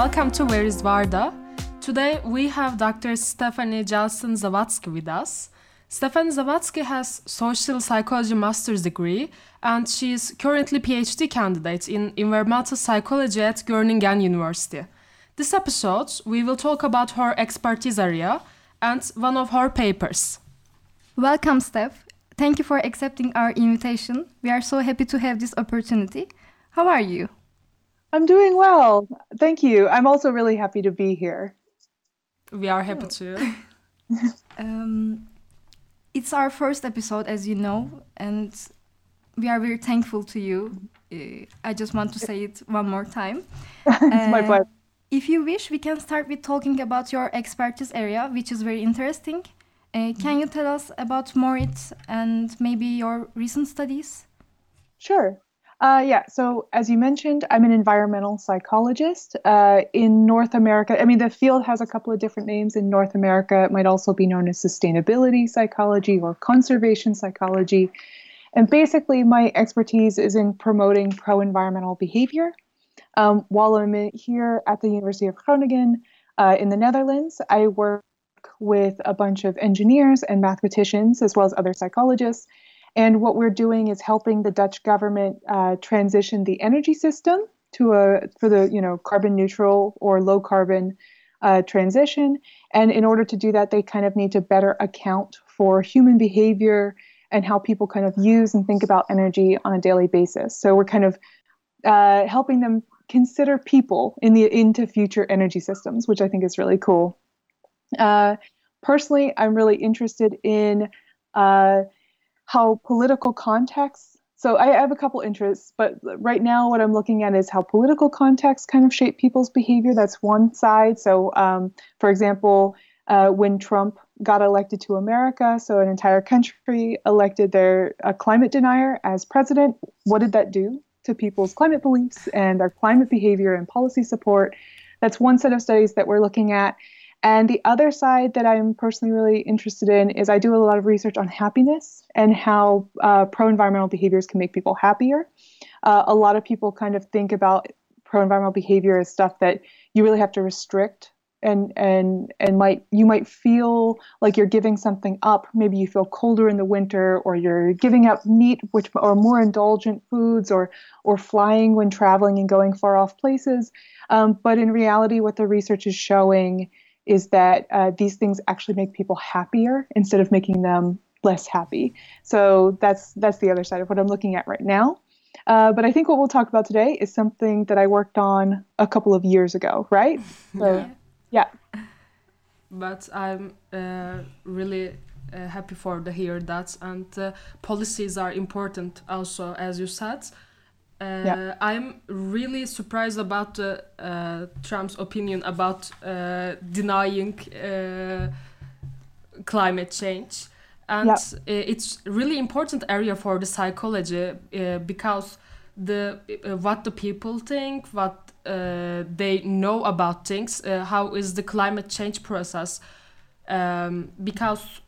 Welcome to Where is Varda? Today we have Dr. Stephanie Jelson Zawadzki with us. Stephanie Zawadzki has social psychology master's degree and she is currently PhD candidate in environmental psychology at Groningen University. This episode we will talk about her expertise area and one of her papers. Welcome, Steph. Thank you for accepting our invitation. We are so happy to have this opportunity. How are you? I'm doing well. Thank you. I'm also really happy to be here. We are happy too. um, it's our first episode, as you know, and we are very thankful to you. Uh, I just want to say it one more time. it's uh, my pleasure. If you wish, we can start with talking about your expertise area, which is very interesting. Uh, can you tell us about Morit and maybe your recent studies? Sure. Uh, yeah, so as you mentioned, I'm an environmental psychologist uh, in North America. I mean, the field has a couple of different names. In North America, it might also be known as sustainability psychology or conservation psychology. And basically, my expertise is in promoting pro environmental behavior. Um, while I'm here at the University of Groningen uh, in the Netherlands, I work with a bunch of engineers and mathematicians, as well as other psychologists and what we're doing is helping the Dutch government uh, transition the energy system to a for the you know carbon neutral or low carbon uh, transition. And in order to do that, they kind of need to better account for human behavior and how people kind of use and think about energy on a daily basis. So we're kind of uh, helping them consider people in the into future energy systems, which I think is really cool. Uh, personally, I'm really interested in uh, how political contexts so I have a couple interests, but right now what I'm looking at is how political contexts kind of shape people's behavior. That's one side. So, um, for example, uh, when Trump got elected to America, so an entire country elected their a climate denier as president, what did that do to people's climate beliefs and their climate behavior and policy support? That's one set of studies that we're looking at. And the other side that I'm personally really interested in is I do a lot of research on happiness and how uh, pro environmental behaviors can make people happier. Uh, a lot of people kind of think about pro environmental behavior as stuff that you really have to restrict and and and might you might feel like you're giving something up maybe you feel colder in the winter or you're giving up meat which or more indulgent foods or or flying when traveling and going far off places um, but in reality what the research is showing is that uh, these things actually make people happier instead of making them less happy. So that's that's the other side of what I'm looking at right now. Uh, but I think what we'll talk about today is something that I worked on a couple of years ago, right? So, yeah. yeah. But I'm uh, really uh, happy for to hear that, and uh, policies are important also, as you said. Uh, yeah. I'm really surprised about uh, Trump's opinion about uh, denying uh, climate change, and yeah. it's really important area for the psychology uh, because the uh, what the people think, what they know about things, how is the climate change process, um, because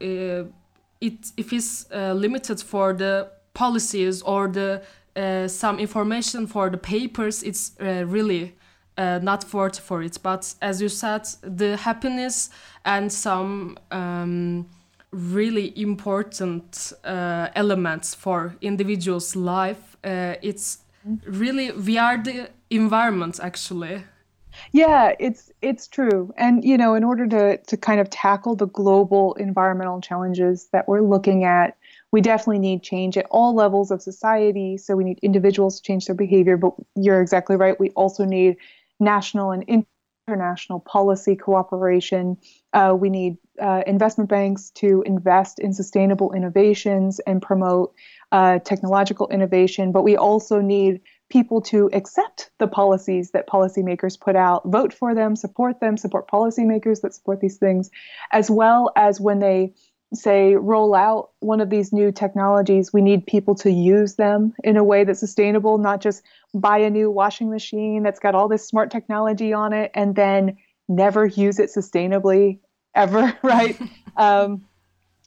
it if it's limited for the policies or the uh, some information for the papers it's uh, really uh, not worth for it. But as you said the happiness and some um, really important uh, elements for individuals life uh, it's really we are the environment actually. Yeah it's it's true. And you know in order to to kind of tackle the global environmental challenges that we're looking at we definitely need change at all levels of society. So we need individuals to change their behavior, but you're exactly right. We also need national and international policy cooperation. Uh, we need uh, investment banks to invest in sustainable innovations and promote uh, technological innovation, but we also need people to accept the policies that policymakers put out, vote for them, support them, support policymakers that support these things, as well as when they say roll out one of these new technologies we need people to use them in a way that's sustainable not just buy a new washing machine that's got all this smart technology on it and then never use it sustainably ever right? Um,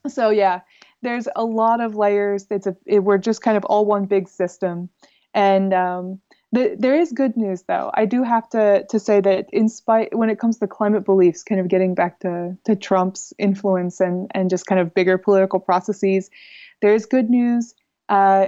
so yeah there's a lot of layers. It's a it, we're just kind of all one big system. And um, The, there is good news though. I do have to to say that in spite when it comes to climate beliefs, kind of getting back to to Trump's influence and and just kind of bigger political processes, there is good news. Uh,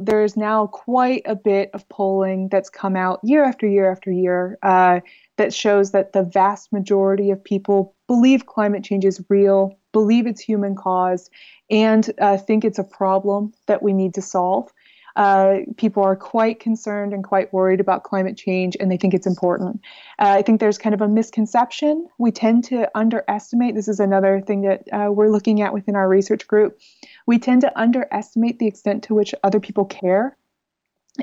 there is now quite a bit of polling that's come out year after year after year uh, that shows that the vast majority of people believe climate change is real, believe it's human caused, and uh, think it's a problem that we need to solve. Uh, people are quite concerned and quite worried about climate change, and they think it's important. Uh, I think there's kind of a misconception. We tend to underestimate. This is another thing that uh, we're looking at within our research group. We tend to underestimate the extent to which other people care,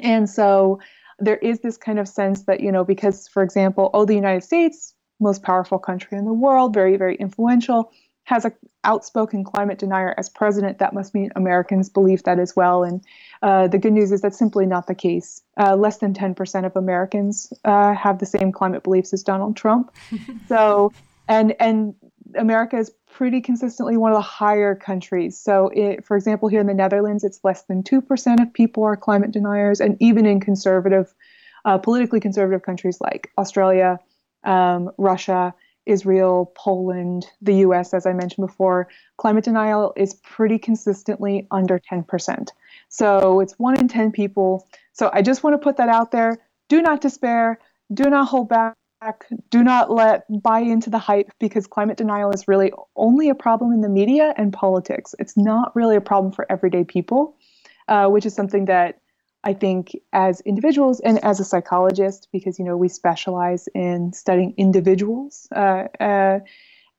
and so there is this kind of sense that you know because, for example, oh, the United States, most powerful country in the world, very very influential has an outspoken climate denier as president, that must mean Americans believe that as well. And uh, the good news is that's simply not the case. Uh, less than 10% of Americans uh, have the same climate beliefs as Donald Trump. so, and and America is pretty consistently one of the higher countries. So, it, for example, here in the Netherlands, it's less than 2% of people are climate deniers. And even in conservative, uh, politically conservative countries like Australia, um, Russia, Israel, Poland, the US, as I mentioned before, climate denial is pretty consistently under 10%. So it's one in 10 people. So I just want to put that out there. Do not despair. Do not hold back. Do not let buy into the hype because climate denial is really only a problem in the media and politics. It's not really a problem for everyday people, uh, which is something that I think as individuals and as a psychologist, because you know we specialize in studying individuals uh, uh,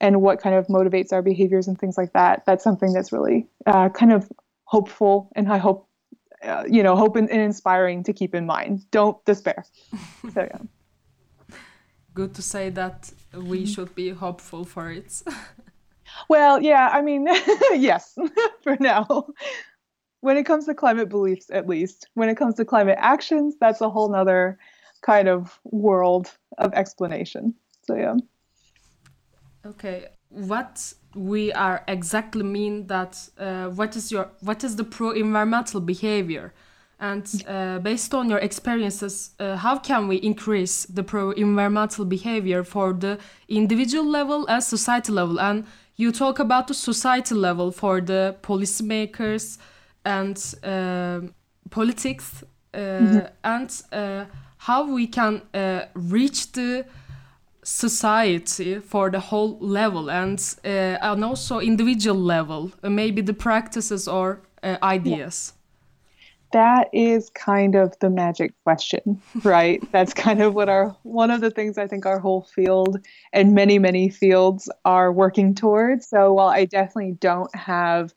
and what kind of motivates our behaviors and things like that. That's something that's really uh, kind of hopeful, and I hope uh, you know hope and, and, inspiring to keep in mind. Don't despair. so yeah. Good to say that we mm-hmm. should be hopeful for it. well, yeah, I mean, yes, for now when it comes to climate beliefs, at least, when it comes to climate actions, that's a whole nother kind of world of explanation. So, yeah. Okay. What we are exactly mean that uh, what is your what is the pro environmental behavior and uh, based on your experiences uh, how can we increase the pro environmental behavior for the individual level and society level and you talk about the society level for the policymakers and uh, politics uh, mm-hmm. and uh, how we can uh, reach the society for the whole level and uh, and also individual level maybe the practices or ideas. That is kind of the magic question right? That's kind of what our one of the things i think our whole field and many many fields are working towards. So while i definitely don't have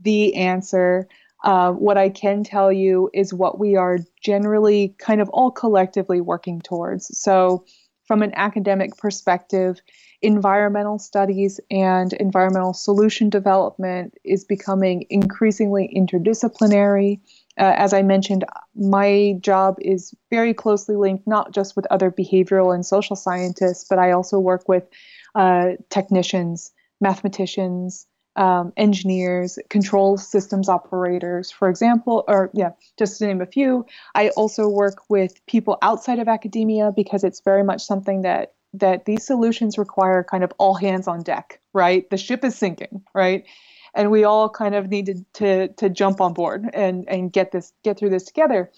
the answer uh, what I can tell you is what we are generally kind of all collectively working towards. So, from an academic perspective, environmental studies and environmental solution development is becoming increasingly interdisciplinary. Uh, as I mentioned, my job is very closely linked not just with other behavioral and social scientists, but I also work with uh, technicians, mathematicians, um, engineers, control systems operators, for example, or yeah, just to name a few. I also work with people outside of academia because it's very much something that that these solutions require kind of all hands on deck, right? The ship is sinking, right? And we all kind of needed to to jump on board and and get this get through this together.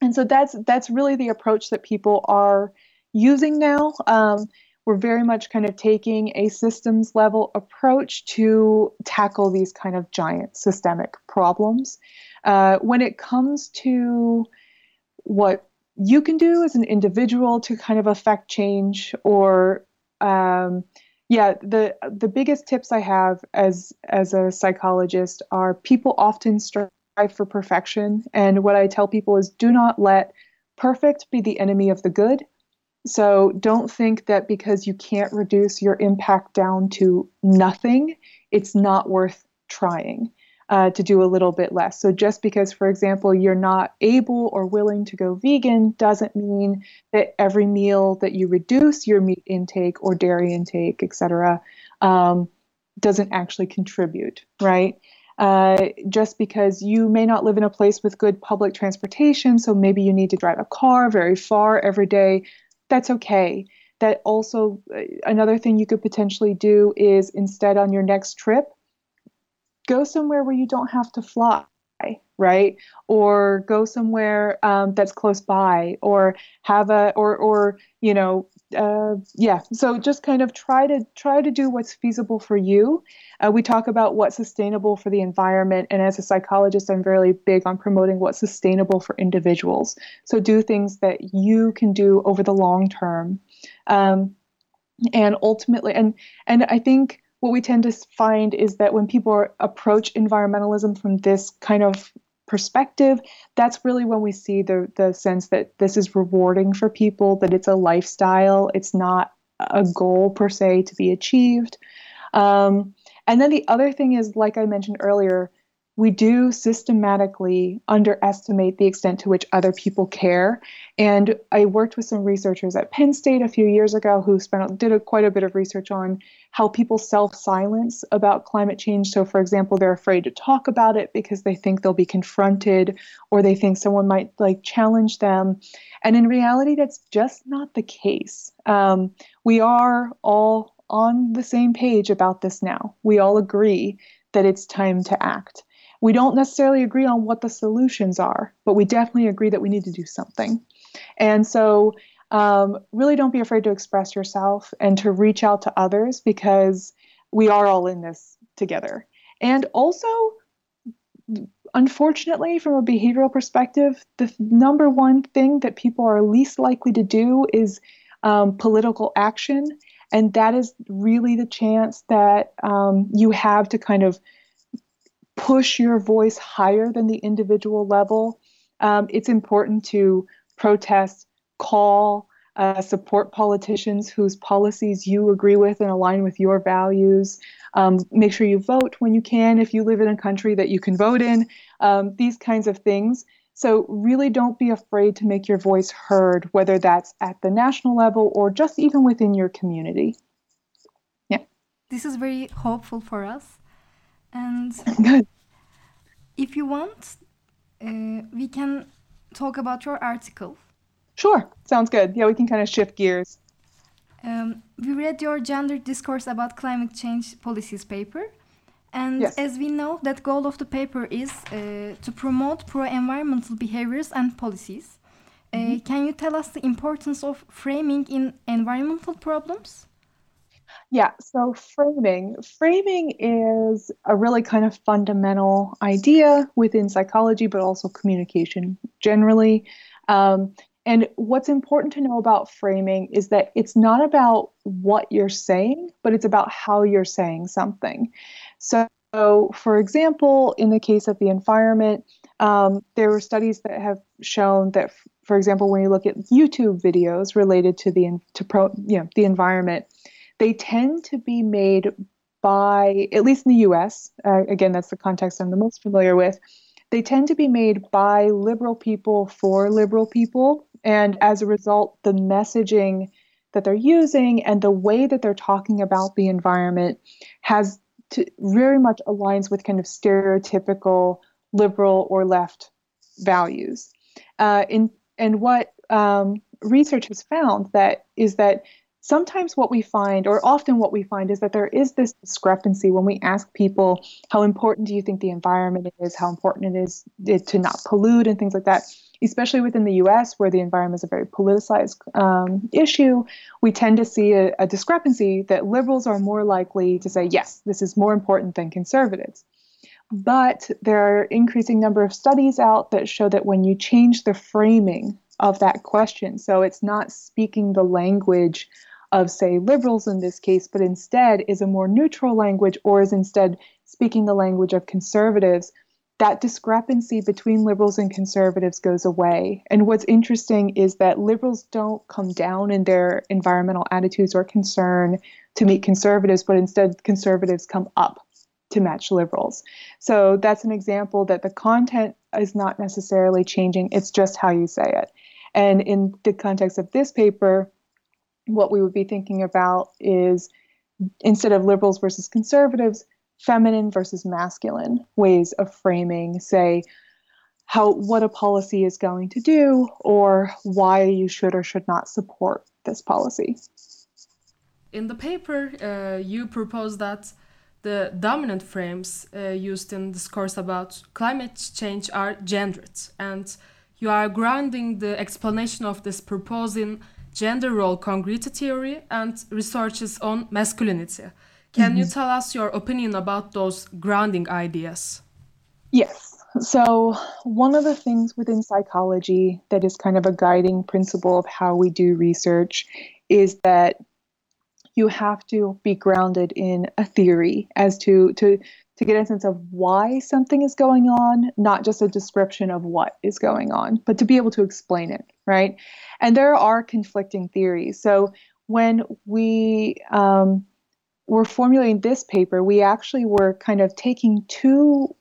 And so that's that's really the approach that people are using now. Um, we're very much kind of taking a systems level approach to tackle these kind of giant systemic problems. Uh, when it comes to what you can do as an individual to kind of affect change or um, yeah the the biggest tips i have as as a psychologist are people often strive for perfection and what i tell people is do not let perfect be the enemy of the good so don't think that because you can't reduce your impact down to nothing, it's not worth trying uh, to do a little bit less. So just because, for example, you're not able or willing to go vegan doesn't mean that every meal that you reduce your meat intake or dairy intake, etc., um, doesn't actually contribute, right? Uh, just because you may not live in a place with good public transportation, so maybe you need to drive a car very far every day, that's okay. That also, uh, another thing you could potentially do is instead on your next trip, go somewhere where you don't have to fly right or go somewhere um, that's close by or have a or or you know uh, yeah so just kind of try to try to do what's feasible for you. Uh, we talk about what's sustainable for the environment and as a psychologist i'm very big on promoting what's sustainable for individuals. So do things that you can do over the long term. Um, and ultimately and and i think what we tend to find is that when people approach environmentalism from this kind of perspective, that's really when we see the the sense that this is rewarding for people, that it's a lifestyle, it's not a goal per se to be achieved. Um, and then the other thing is, like I mentioned earlier, we do systematically underestimate the extent to which other people care. And I worked with some researchers at Penn State a few years ago who spent did a, quite a bit of research on how people self-silence about climate change. So, for example, they're afraid to talk about it because they think they'll be confronted, or they think someone might like challenge them. And in reality, that's just not the case. Um, we are all on the same page about this now. We all agree that it's time to act. We don't necessarily agree on what the solutions are, but we definitely agree that we need to do something. And so, um, really don't be afraid to express yourself and to reach out to others because we are all in this together. And also, unfortunately, from a behavioral perspective, the number one thing that people are least likely to do is um, political action. And that is really the chance that um, you have to kind of push your voice higher than the individual level. Um, it's important to protest, call, uh, support politicians whose policies you agree with and align with your values. Um, make sure you vote when you can if you live in a country that you can vote in. Um, these kinds of things. So, really don't be afraid to make your voice heard, whether that's at the national level or just even within your community. Yeah. This is very hopeful for us. And Good. if you want, uh, we can talk about your article. Sure, sounds good. Yeah, we can kind of shift gears. Um, we read your gender discourse about climate change policies paper. And Yes. as we know, that goal of the paper is uh, to promote pro-environmental behaviors and policies. Uh, Can you tell us the importance of framing in environmental problems? Yeah, so framing. Framing is a really kind of fundamental idea within psychology, but also communication generally. Um, and what's important to know about framing is that it's not about what you're saying, but it's about how you're saying something. So, for example, in the case of the environment, um, there were studies that have shown that, for example, when you look at YouTube videos related to the to pro, you know, the environment, they tend to be made by, at least in the US, uh, again, that's the context I'm the most familiar with, they tend to be made by liberal people for liberal people. And as a result, the messaging that they're using and the way that they're talking about the environment has to, very much aligns with kind of stereotypical liberal or left values. Uh, in, and what um, research has found that is that sometimes what we find, or often what we find, is that there is this discrepancy when we ask people, how important do you think the environment is, how important it is to not pollute, and things like that. Especially within the US, where the environment is a very politicized um, issue, we tend to see a, a discrepancy that liberals are more likely to say, yes, this is more important than conservatives. But there are increasing number of studies out that show that when you change the framing of that question, so it's not speaking the language of, say, liberals in this case, but instead is a more neutral language or is instead speaking the language of conservatives, that discrepancy between liberals and conservatives goes away. And what's interesting is that liberals don't come down in their environmental attitudes or concern to meet conservatives, but instead conservatives come up to match liberals. So that's an example that the content is not necessarily changing, it's just how you say it. And in the context of this paper, what we would be thinking about is instead of liberals versus conservatives, feminine versus masculine ways of framing, say, how what a policy is going to do or why you should or should not support this policy. In the paper, uh, you propose that the dominant frames uh, used in discourse about climate change are gendered, and you are grounding the explanation of this purpose in gender role congruity theory and researches on masculinity. Can mm-hmm. you tell us your opinion about those grounding ideas? Yes. So, one of the things within psychology that is kind of a guiding principle of how we do research is that you have to be grounded in a theory as to to to get a sense of why something is going on, not just a description of what is going on, but to be able to explain it, right? And there are conflicting theories. So when we um, were formulating this paper, we actually were kind of taking two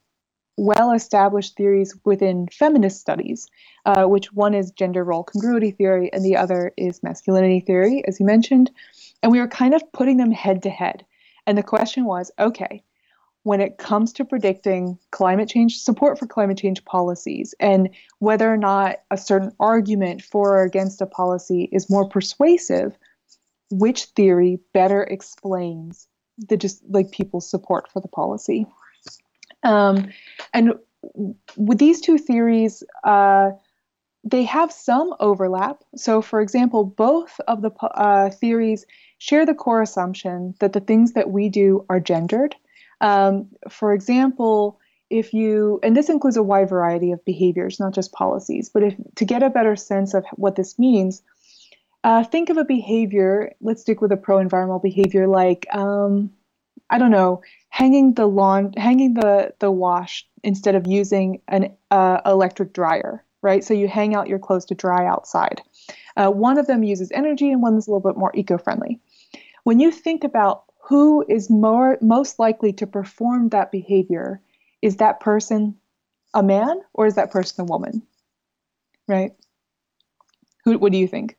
well established theories within feminist studies, uh, which one is gender role congruity theory and the other is masculinity theory, as you mentioned. And we were kind of putting them head to head. And the question was okay, when it comes to predicting climate change, support for climate change policies, and whether or not a certain argument for or against a policy is more persuasive, which theory better explains the just like people's support for the policy? Um, and with these two theories, uh, they have some overlap. So, for example, both of the uh, theories share the core assumption that the things that we do are gendered. Um, for example, if you, and this includes a wide variety of behaviors, not just policies, but if to get a better sense of what this means, uh, think of a behavior. Let's stick with a pro-environmental behavior, like um, I don't know, hanging the lawn, hanging the the wash instead of using an uh, electric dryer, right? So you hang out your clothes to dry outside. Uh, one of them uses energy, and one's a little bit more eco-friendly. When you think about who is more most likely to perform that behavior, is that person a man or is that person a woman? Right? Who? What do you think?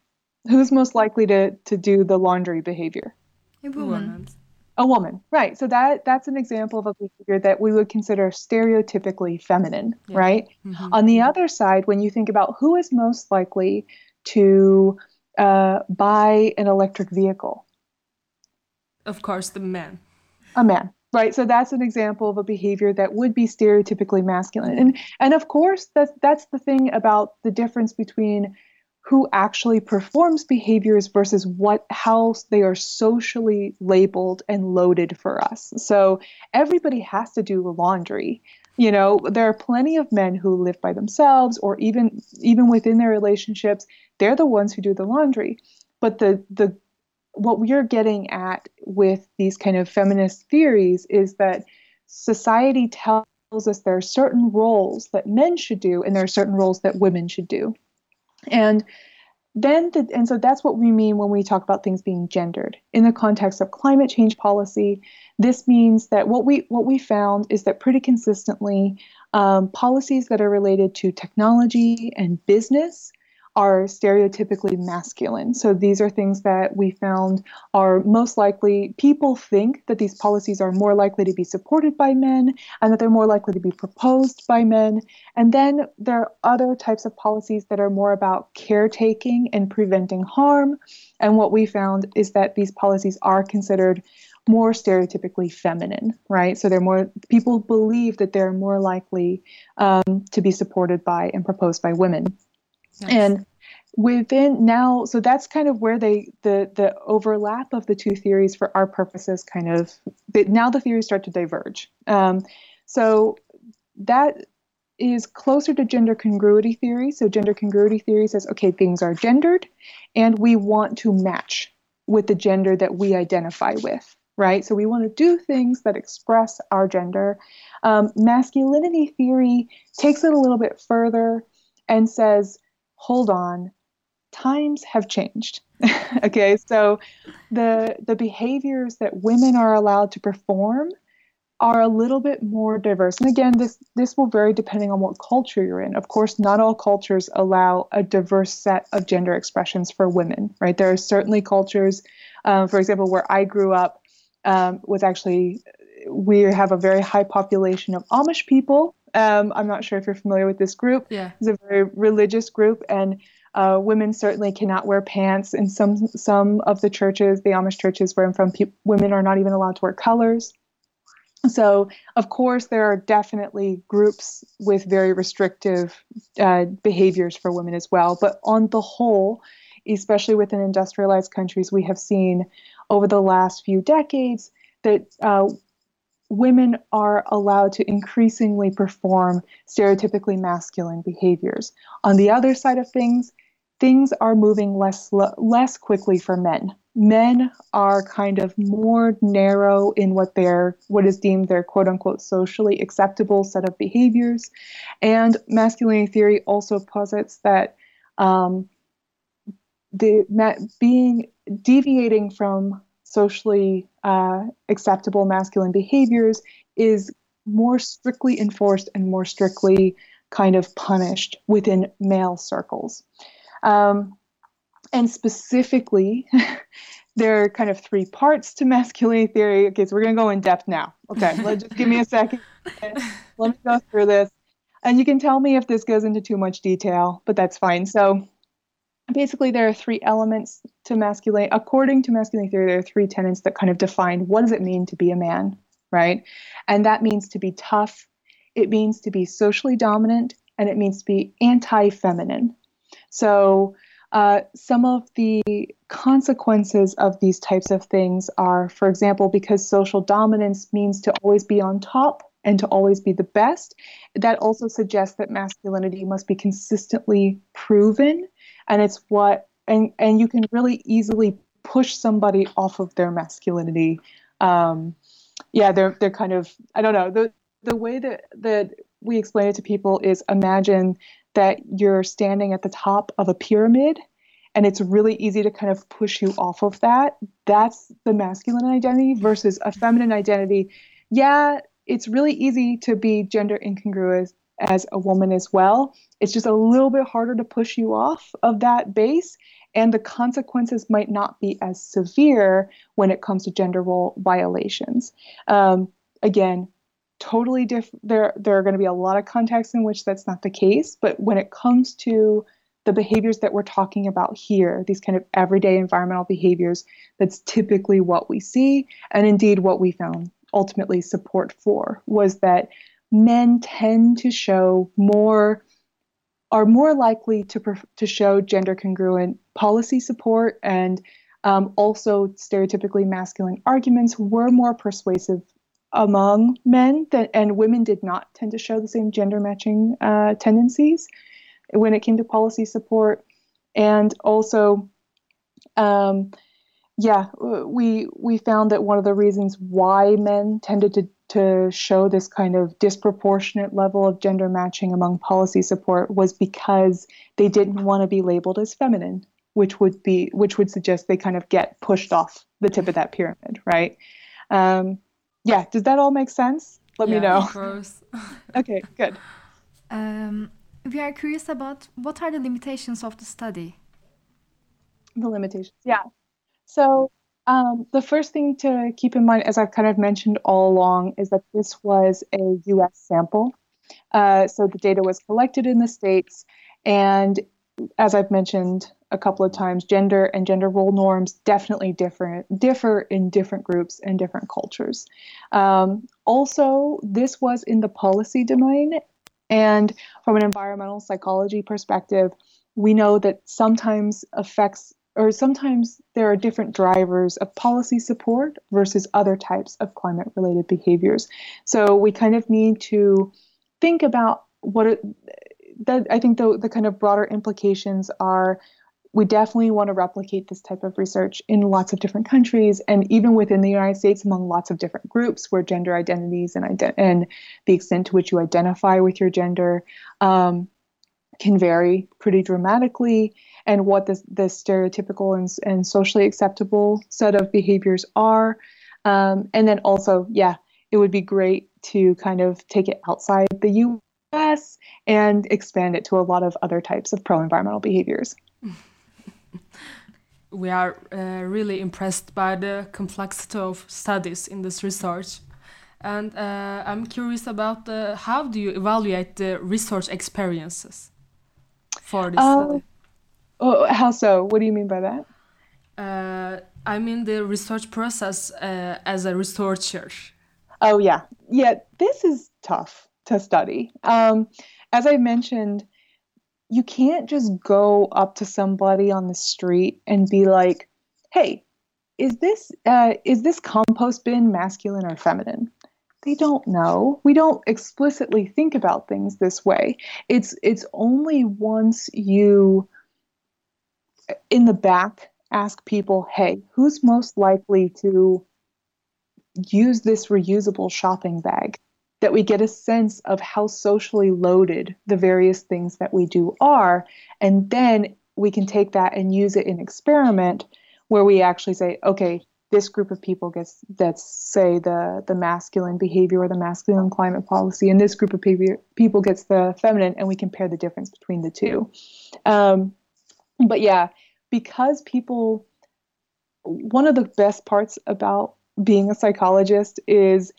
Who's most likely to to do the laundry behavior? A woman. A woman, right? So that that's an example of a behavior that we would consider stereotypically feminine, yeah. right? Mm-hmm. On the other side, when you think about who is most likely to uh, buy an electric vehicle, of course, the man. A man, right? So that's an example of a behavior that would be stereotypically masculine, and and of course that's that's the thing about the difference between who actually performs behaviors versus what how they are socially labeled and loaded for us. So everybody has to do the laundry. You know, there are plenty of men who live by themselves or even even within their relationships, they're the ones who do the laundry. But the the what we're getting at with these kind of feminist theories is that society tells us there are certain roles that men should do and there are certain roles that women should do. And then the, and so that's what we mean when we talk about things being gendered in the context of climate change policy this means that what we what we found is that pretty consistently um, policies that are related to technology and business are stereotypically masculine. So these are things that we found are most likely, people think that these policies are more likely to be supported by men and that they're more likely to be proposed by men. And then there are other types of policies that are more about caretaking and preventing harm. And what we found is that these policies are considered more stereotypically feminine, right? So they're more people believe that they're more likely um, to be supported by and proposed by women. And within now, so that's kind of where they the the overlap of the two theories for our purposes kind of now the theories start to diverge. Um, so that is closer to gender congruity theory. So gender congruity theory says, okay, things are gendered, and we want to match with the gender that we identify with, right? So we want to do things that express our gender. Um, masculinity theory takes it a little bit further and says hold on, times have changed. okay, so the the behaviors that women are allowed to perform are a little bit more diverse. And again, this this will vary depending on what culture you're in. Of course, not all cultures allow a diverse set of gender expressions for women, right? There are certainly cultures, um, for example, where I grew up um, was actually we have a very high population of Amish people. Um, I'm not sure if you're familiar with this group. Yeah. It's a very religious group, and uh, women certainly cannot wear pants. In some some of the churches, the Amish churches where I'm from, pe- women are not even allowed to wear colors. So, of course, there are definitely groups with very restrictive uh, behaviors for women as well. But on the whole, especially within industrialized countries, we have seen over the last few decades that uh, women are allowed to increasingly perform stereotypically masculine behaviors. On the other side of things, things are moving less less quickly for men. Men are kind of more narrow in what their what is deemed their quote unquote socially acceptable set of behaviors, and masculinity theory also posits that um, the being deviating from socially uh, acceptable masculine behaviors is more strictly enforced and more strictly kind of punished within male circles. Um, and specifically, there are kind of three parts to masculinity theory. Okay, so we're going to go in depth now. Okay, let just give me a second. Let me go through this. And you can tell me if this goes into too much detail, but that's fine. So basically there are three elements to masculine according to masculine theory there are three tenets that kind of define what does it mean to be a man right? And that means to be tough it means to be socially dominant and it means to be anti-feminine. So uh, some of the consequences of these types of things are for example because social dominance means to always be on top and to always be the best that also suggests that masculinity must be consistently proven and it's what and and you can really easily push somebody off of their masculinity. Um, yeah they're they're kind of i don't know the the way that that we explain it to people is imagine that you're standing at the top of a pyramid and it's really easy to kind of push you off of that. That's the masculine identity versus a feminine identity. Yeah it's really easy to be gender incongruous as a woman as well. It's just a little bit harder to push you off of that base, and the consequences might not be as severe when it comes to gender role violations. Um, again, totally different. There, there are going to be a lot of contexts in which that's not the case, but when it comes to the behaviors that we're talking about here, these kind of everyday environmental behaviors, that's typically what we see, and indeed what we found ultimately support for was that men tend to show more are more likely to to show gender congruent policy support and um, also stereotypically masculine arguments were more persuasive among men than, and women did not tend to show the same gender matching uh, tendencies when it came to policy support. And also um, yeah we we found that one of the reasons why men tended to to show this kind of disproportionate level of gender matching among policy support was because they didn't want to be labeled as feminine, which would be which would suggest they kind of get pushed off the tip of that pyramid, right? Um, yeah, does that all make sense? Let yeah, me know. Of course. okay, good. Um, we are curious about what are the limitations of the study. The limitations, yeah. So um, the first thing to keep in mind, as I've kind of mentioned all along, is that this was a US sample. Uh, so the data was collected in the States. And as I've mentioned a couple of times, gender and gender role norms definitely differ, differ in different groups and different cultures. Um, also, this was in the policy domain. And from an environmental psychology perspective, we know that sometimes effects or sometimes there are different drivers of policy support versus other types of climate related behaviors. So we kind of need to think about what it, that I think the, the kind of broader implications are we definitely want to replicate this type of research in lots of different countries and even within the United States among lots of different groups where gender identities and, ident- and the extent to which you identify with your gender um, can vary pretty dramatically and what the, the stereotypical and, and socially acceptable set of behaviors are. Um, and then also, yeah, it would be great to kind of take it outside the US and expand it to a lot of other types of pro environmental behaviors. we are uh, really impressed by the complexity of studies in this research. And uh, I'm curious about the, how do you evaluate the research experiences for this Uh, study? Oh, how so? What do you mean by that? Uh, I mean the research process uh, as a researcher. Oh yeah, yeah. This is tough to study. Um, as I mentioned, you can't just go up to somebody on the street and be like, "Hey, is this uh, is this compost bin masculine or feminine?" They don't know. We don't explicitly think about things this way. It's it's only once you in the back ask people, "Hey, who's most likely to use this reusable shopping bag? That we get a sense of how socially loaded the various things that we do are and then we can take that and use it in experiment where we actually say okay this group of people gets that's say the the masculine behavior or the masculine climate policy and this group of people people gets the feminine and we compare the difference between the two. Um, but yeah because people one of the best parts about being a psychologist is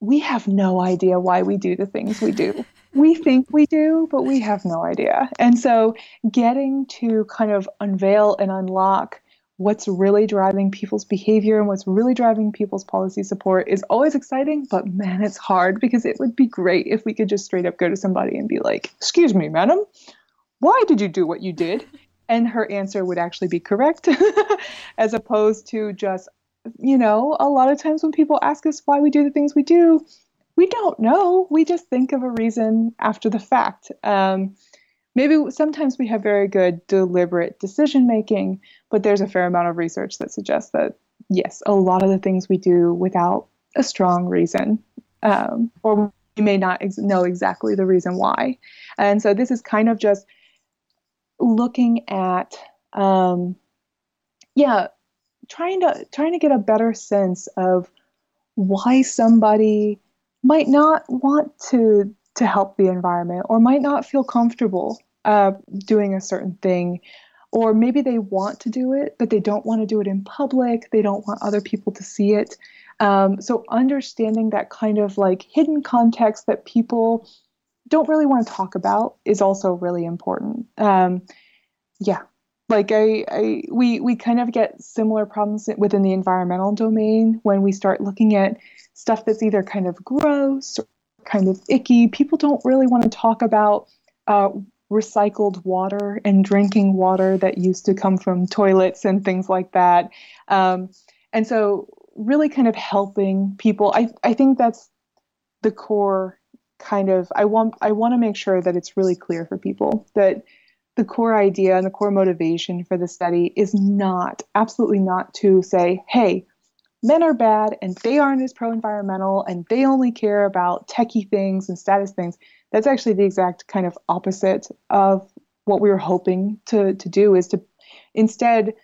we have no idea why we do the things we do. we think we do, but we have no idea. And so getting to kind of unveil and unlock what's really driving people's behavior and what's really driving people's policy support is always exciting, but man, it's hard because it would be great if we could just straight up go to somebody and be like, Excuse me, madam, why did you do what you did? And her answer would actually be correct, as opposed to just, you know, a lot of times when people ask us why we do the things we do, we don't know. We just think of a reason after the fact. Um, maybe sometimes we have very good deliberate decision making, but there's a fair amount of research that suggests that, yes, a lot of the things we do without a strong reason, um, or we may not ex- know exactly the reason why. And so this is kind of just looking at, um, yeah, trying to trying to get a better sense of why somebody might not want to to help the environment or might not feel comfortable uh, doing a certain thing. Or maybe they want to do it but they don't want to do it in public. They don't want other people to see it. Um, so understanding that kind of like hidden context that people don't really want to talk about is also really important. Um, yeah like I, I we we kind of get similar problems within the environmental domain when we start looking at stuff that's either kind of gross or kind of icky. People don't really want to talk about uh, recycled water and drinking water that used to come from toilets and things like that. Um, and so really kind of helping people i i think that's the core kind of i want i want to make sure that it's really clear for people that the core idea and the core motivation for the study is not, absolutely not to say, hey, men are bad and they aren't as pro environmental and they only care about techie things and status things. That's actually the exact kind of opposite of what we were hoping to, to do is to instead,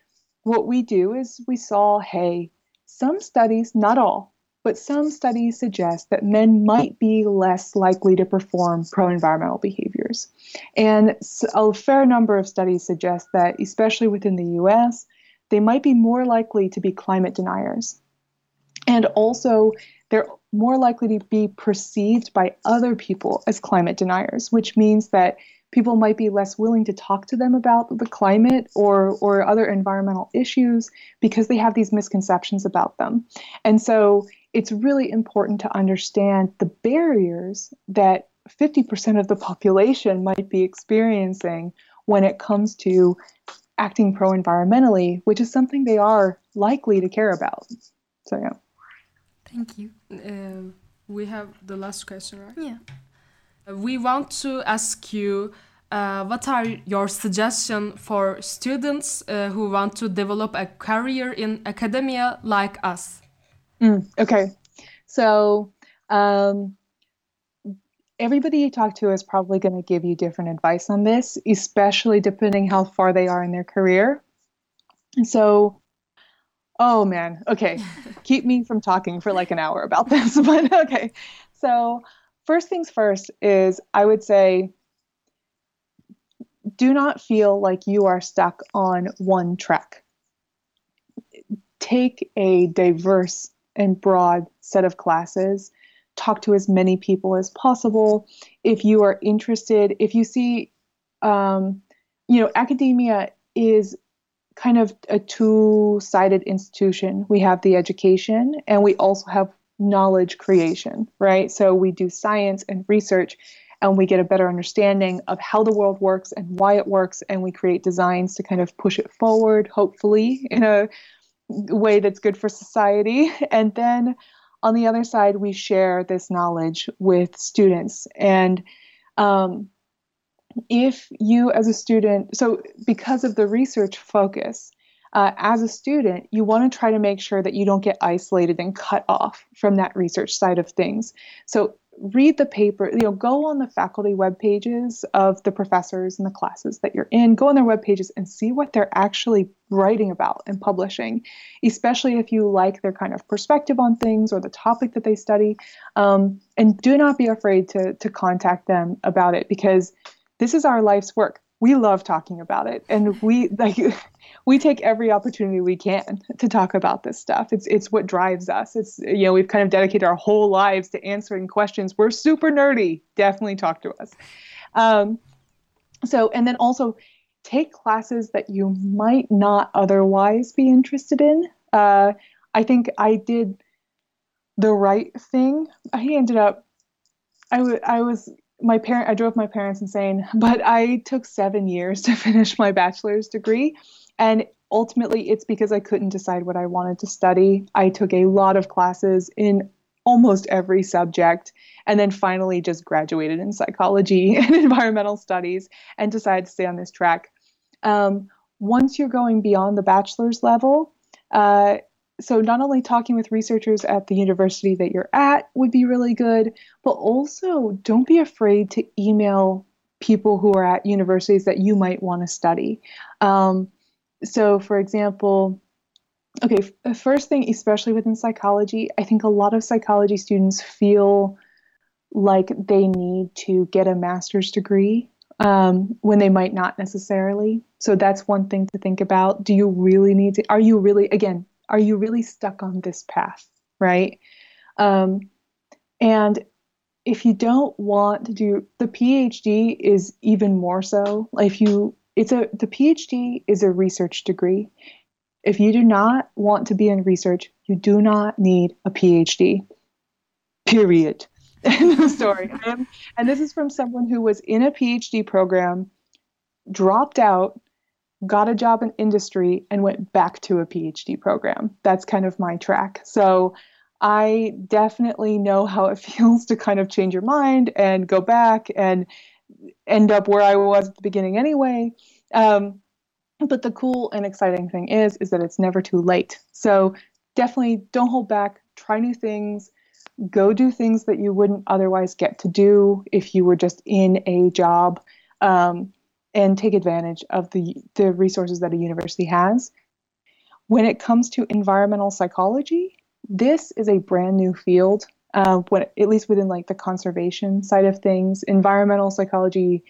what we do is we saw, hey, some studies, not all, but some studies suggest that men might be less likely to perform pro environmental behaviors. And a fair number of studies suggest that, especially within the US, they might be more likely to be climate deniers. And also, they're more likely to be perceived by other people as climate deniers, which means that people might be less willing to talk to them about the climate or or other environmental issues because they have these misconceptions about them. And so it's really important to understand the barriers that 50% of the population might be experiencing when it comes to acting pro environmentally, which is something they are likely to care about. So, yeah. Thank you. Uh, we have the last question, right? Yeah. Uh, we want to ask you uh, what are your suggestions for students uh, who want to develop a career in academia like us? Mm, okay. So, um, everybody you talk to is probably going to give you different advice on this, especially depending how far they are in their career. And so, oh man, okay, keep me from talking for like an hour about this, but okay. So, first things first is I would say do not feel like you are stuck on one track. Take a diverse and broad set of classes. Talk to as many people as possible. If you are interested, if you see, um, you know, academia is kind of a two sided institution. We have the education and we also have knowledge creation, right? So we do science and research and we get a better understanding of how the world works and why it works and we create designs to kind of push it forward hopefully in a way that's good for society and then on the other side we share this knowledge with students and um, if you as a student so because of the research focus uh, as a student, you want to try to make sure that you don't get isolated and cut off from that research side of things. So read the paper, you know, go on the faculty web pages of the professors and the classes that you're in, go on their web pages and see what they're actually writing about and publishing, especially if you like their kind of perspective on things or the topic that they study. Um, and do not be afraid to, to contact them about it because this is our life's work. We love talking about it. And we like we take every opportunity we can to talk about this stuff. It's it's what drives us. It's you know we've kind of dedicated our whole lives to answering questions. We're super nerdy. Definitely talk to us. Um, so and then also take classes that you might not otherwise be interested in. Uh, I think I did the right thing. I ended up. I, w- I was my parent i drove my parents insane but i took seven years to finish my bachelor's degree and ultimately, it's because I couldn't decide what I wanted to study. I took a lot of classes in almost every subject and then finally just graduated in psychology and environmental studies and decided to stay on this track. Um, once you're going beyond the bachelor's level, uh, so not only talking with researchers at the university that you're at would be really good, but also don't be afraid to email people who are at universities that you might want to study. Um, so, for example, okay, the first thing, especially within psychology, I think a lot of psychology students feel like they need to get a master's degree um, when they might not necessarily. So, that's one thing to think about. Do you really need to? Are you really, again, are you really stuck on this path, right? Um, and if you don't want to do the PhD, is even more so. If you it's a the PhD is a research degree. If you do not want to be in research, you do not need a PhD. Period. End story. and this is from someone who was in a PhD program, dropped out, got a job in industry, and went back to a PhD program. That's kind of my track. So I definitely know how it feels to kind of change your mind and go back and end up where I was at the beginning anyway. Um, but the cool and exciting thing is, is that it's never too late. So definitely don't hold back. Try new things. Go do things that you wouldn't otherwise get to do if you were just in a job, um, and take advantage of the the resources that a university has. When it comes to environmental psychology, this is a brand new field uh, when, at least within like the conservation side of things. Environmental psychology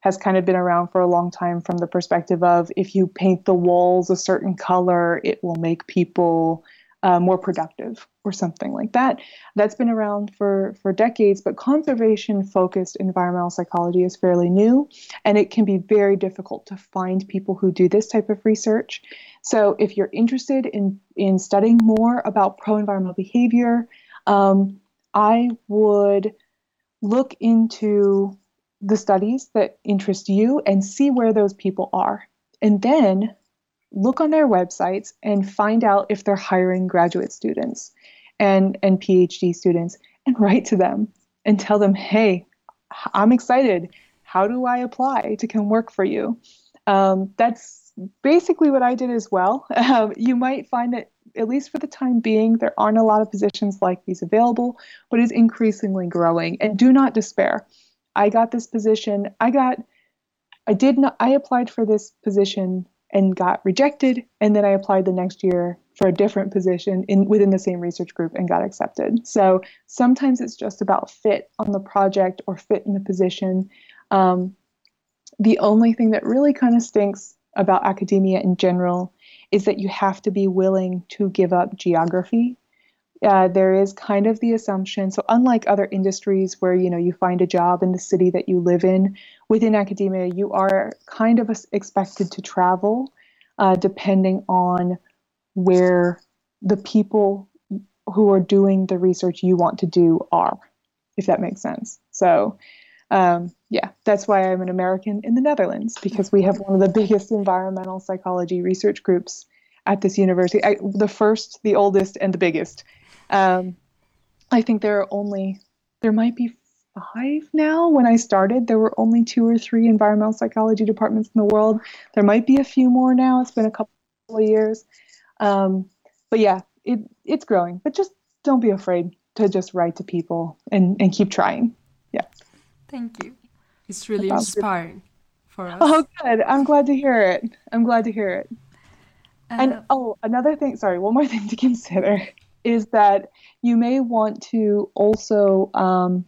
has kind of been around for a long time from the perspective of if you paint the walls a certain color, it will make people uh, more productive or something like that. That's been around for, for decades, but conservation focused environmental psychology is fairly new and it can be very difficult to find people who do this type of research. So if you're interested in, in studying more about pro environmental behavior, um, I would look into the studies that interest you and see where those people are. And then look on their websites and find out if they're hiring graduate students and, and PhD students and write to them and tell them, hey, I'm excited. How do I apply to come work for you? Um, that's basically what I did as well. Um, you might find that at least for the time being, there aren't a lot of positions like these available, but is increasingly growing. And do not despair. I got this position. I got, I did not, I applied for this position and got rejected. And then I applied the next year for a different position in within the same research group and got accepted. So sometimes it's just about fit on the project or fit in the position. Um, the only thing that really kind of stinks about academia in general is that you have to be willing to give up geography. Uh, there is kind of the assumption. So, unlike other industries where you know you find a job in the city that you live in, within academia you are kind of expected to travel, uh, depending on where the people who are doing the research you want to do are, if that makes sense. So, um, yeah, that's why I'm an American in the Netherlands because we have one of the biggest environmental psychology research groups at this university. I, the first, the oldest, and the biggest. Um, I think there are only, there might be five now. When I started, there were only two or three environmental psychology departments in the world. There might be a few more now. It's been a couple of years. Um, but yeah, it, it's growing. But just don't be afraid to just write to people and, and keep trying. Yeah. Thank you. It's really inspiring for us. Oh, good. I'm glad to hear it. I'm glad to hear it. Uh, and oh, another thing, sorry, one more thing to consider is that you may want to also um,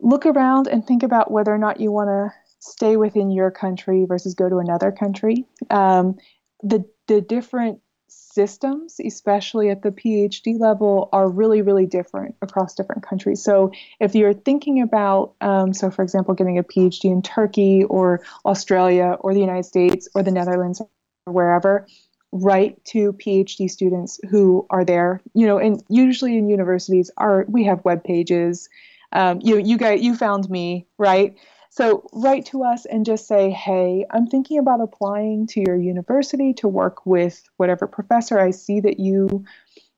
look around and think about whether or not you want to stay within your country versus go to another country. Um, the the different systems, especially at the PhD level, are really, really different across different countries. So, if you're thinking about, um, so for example, getting a PhD in Turkey or Australia or the United States or the Netherlands or wherever, write to PhD students who are there. You know, and usually in universities, are we have web pages. Um, you you guys you found me right so write to us and just say, hey, I'm thinking about applying to your university to work with whatever professor. I see that you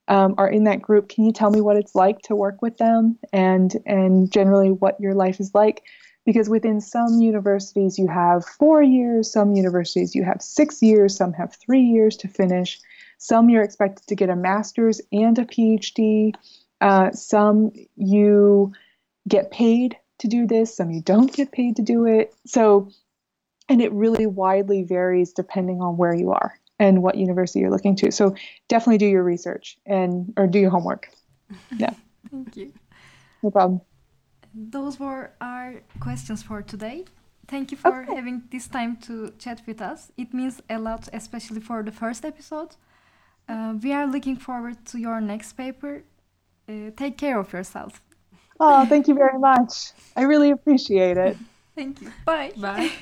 um, are in that group. Can you tell me what it's like to work with them and and generally what your life is like? Because within some universities you have four years, some universities you have six years, some have three years to finish. Some you're expected to get a master's and a PhD. Uh, some you get paid to do this, some you don't get paid to do it. So, and it really widely varies depending on where you are and what university you're looking to. So, definitely do your research and or do your homework. Yeah. Thank you. No problem. Those were our questions for today. Thank you for okay. having this time to chat with us. It means a lot, especially for the first episode. Uh, we are looking forward to your next paper. Uh, take care of yourself. Oh, thank you very much. I really appreciate it. Thank you. Bye. Bye.